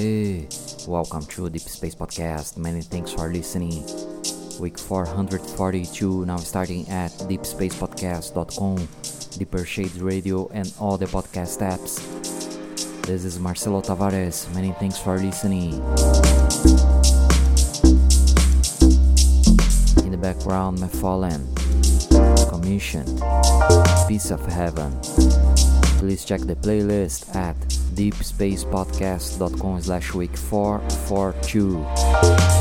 Aí, welcome to Deep Space Podcast. Many thanks for listening. Week 442 now starting at deepspacepodcast.com, Deeper Shades Radio, and all the podcast apps. This is Marcelo Tavares. Many thanks for listening. In the background, Mc4Len commissioned Piece of Heaven. Please check the playlist at deepspacepodcast.com slash week 442.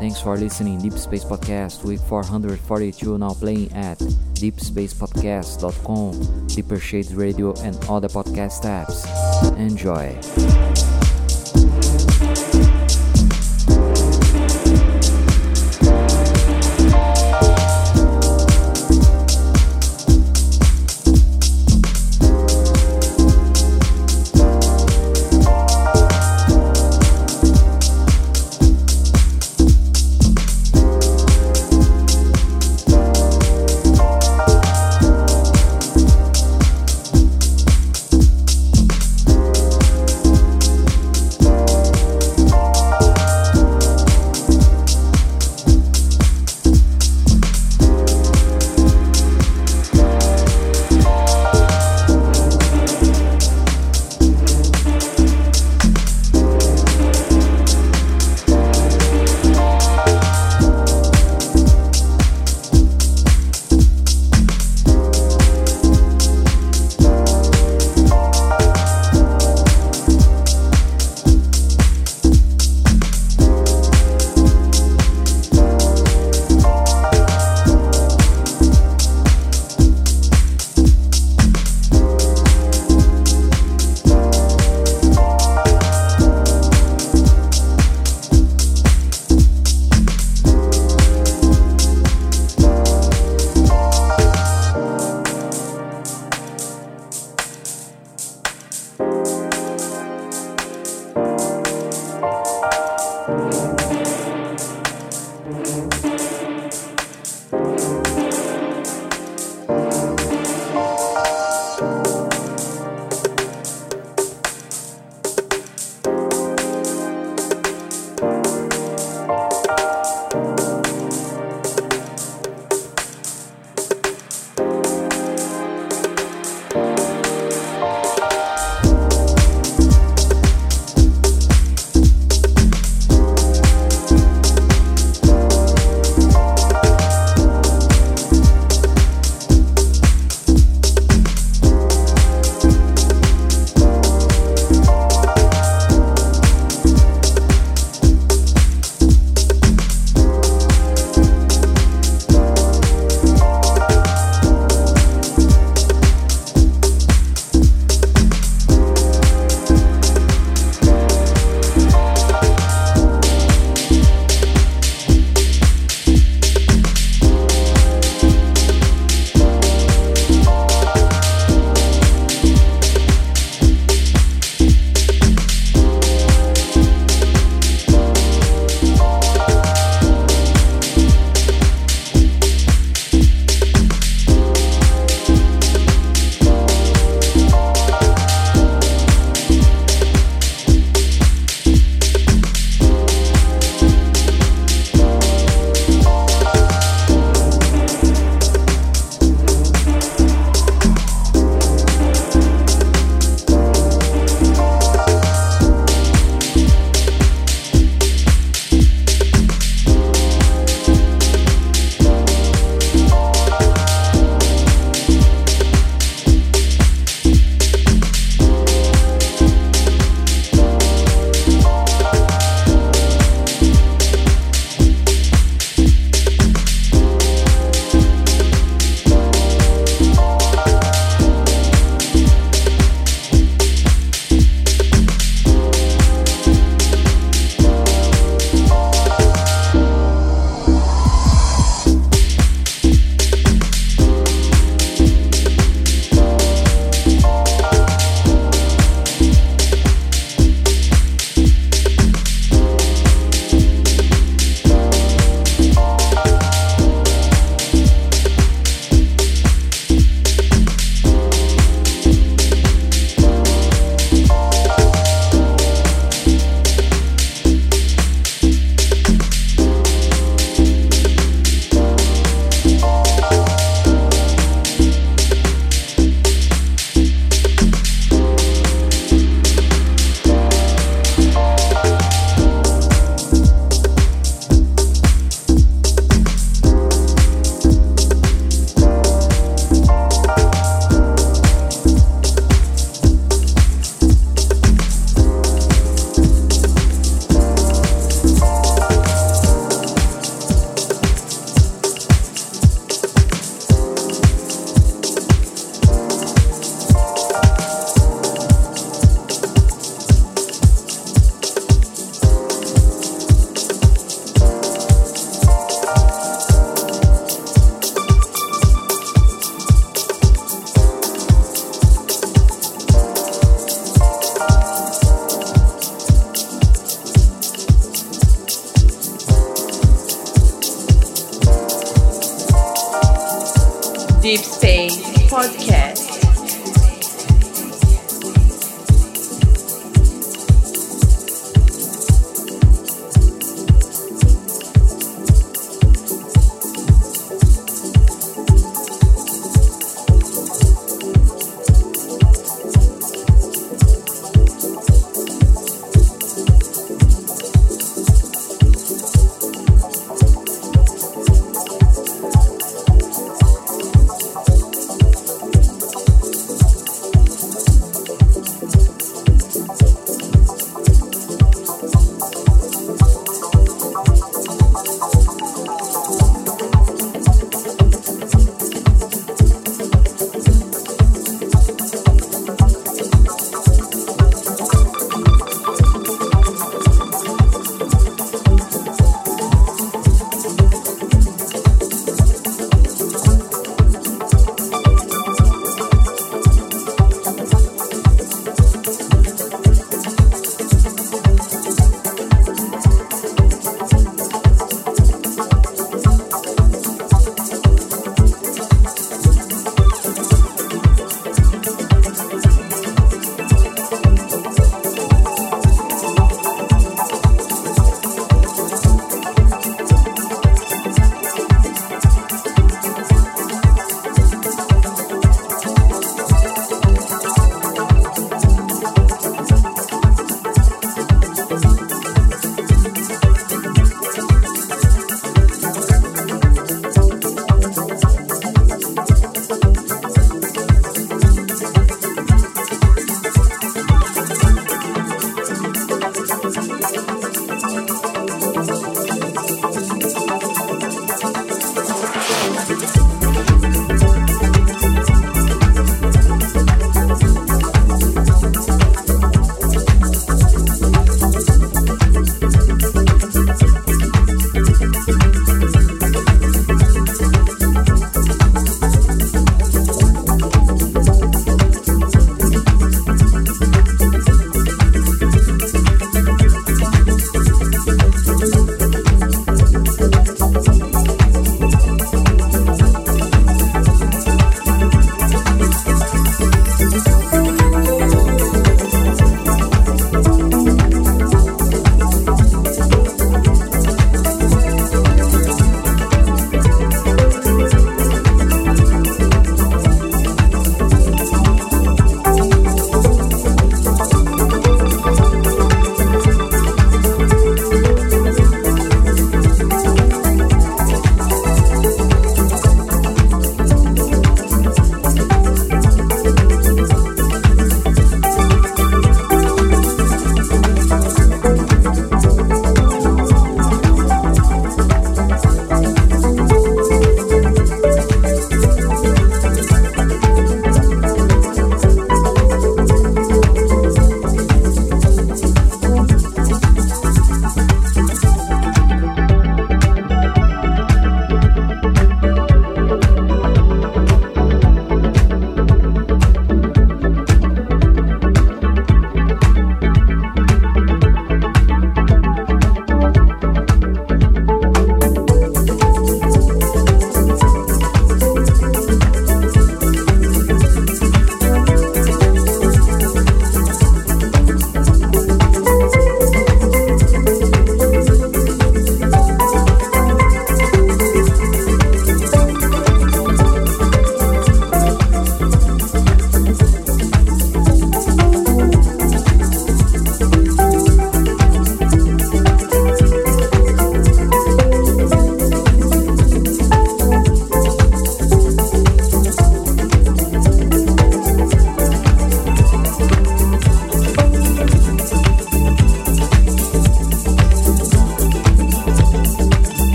Thanks for listening. Deep Space Podcast week 442 now playing at deepspacepodcast.com, Deeper Shades Radio, and other podcast apps. Enjoy.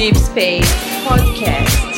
Deep Space Podcast.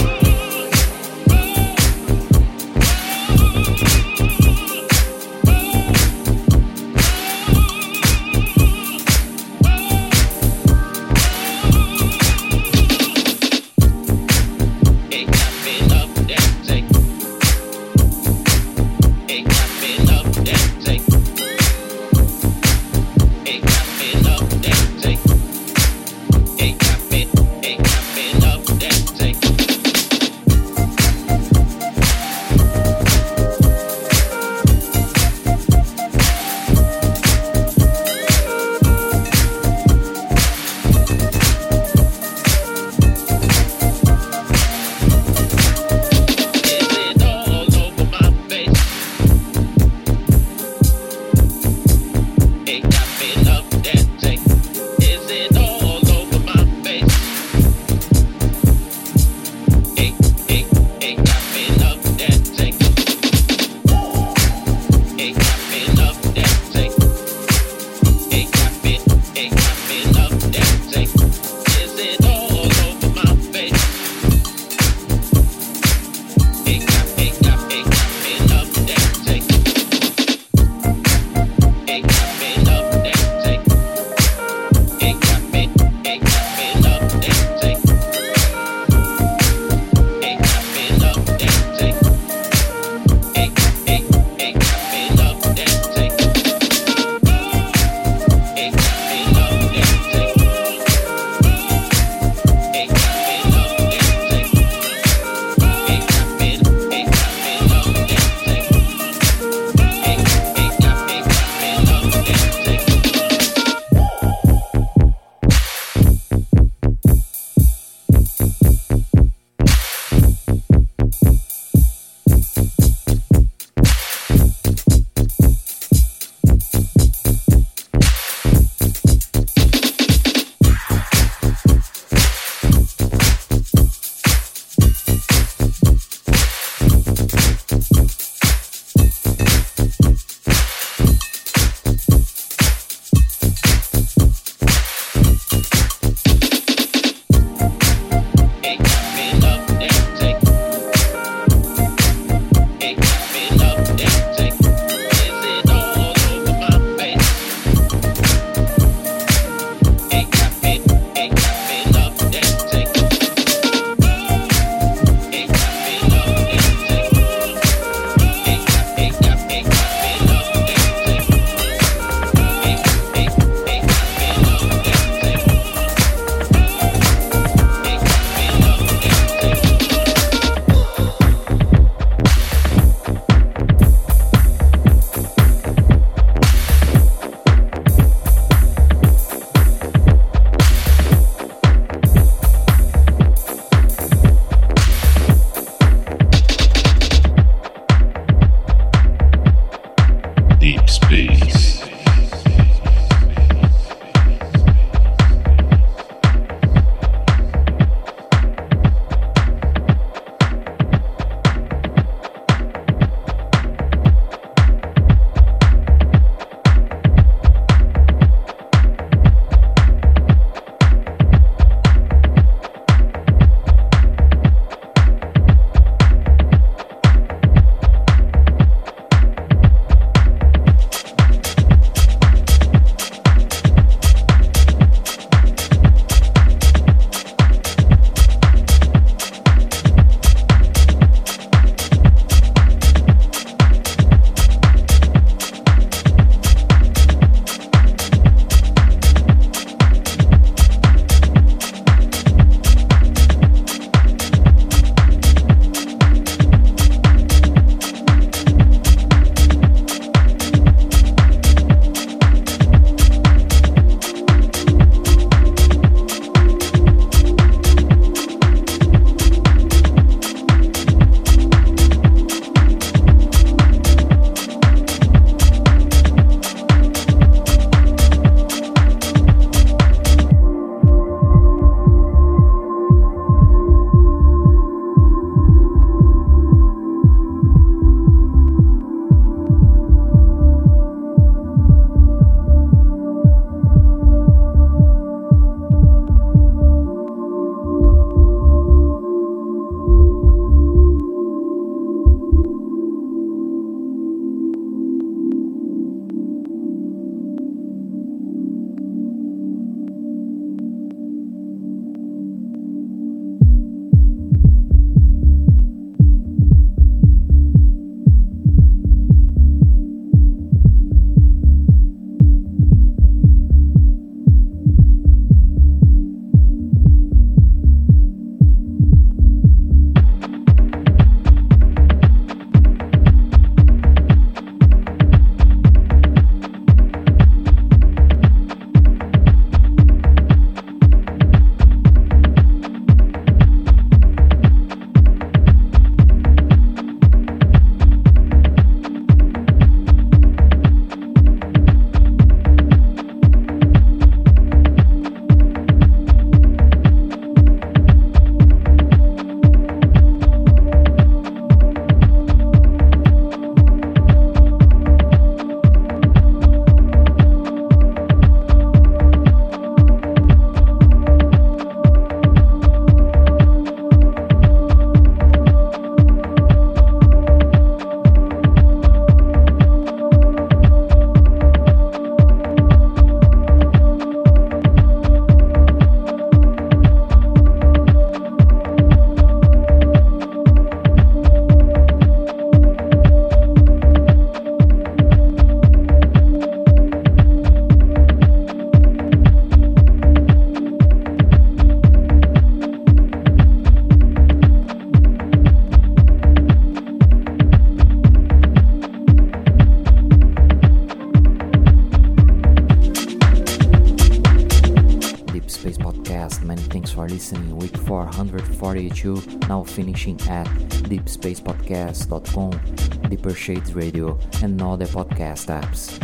Finishing at deepspacepodcast.com, Deeper Shades Radio, and other podcast apps.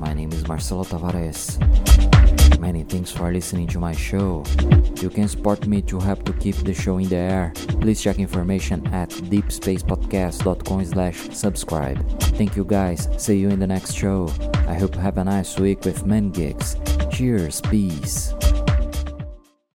My name is Marcelo Tavares. Many thanks for listening to my show. You can support me to help to keep the show in the air. Please check information at deepspacepodcast.com slash subscribe. Thank you guys. See you in the next show. I hope you have a nice week with men gigs. Cheers, peace.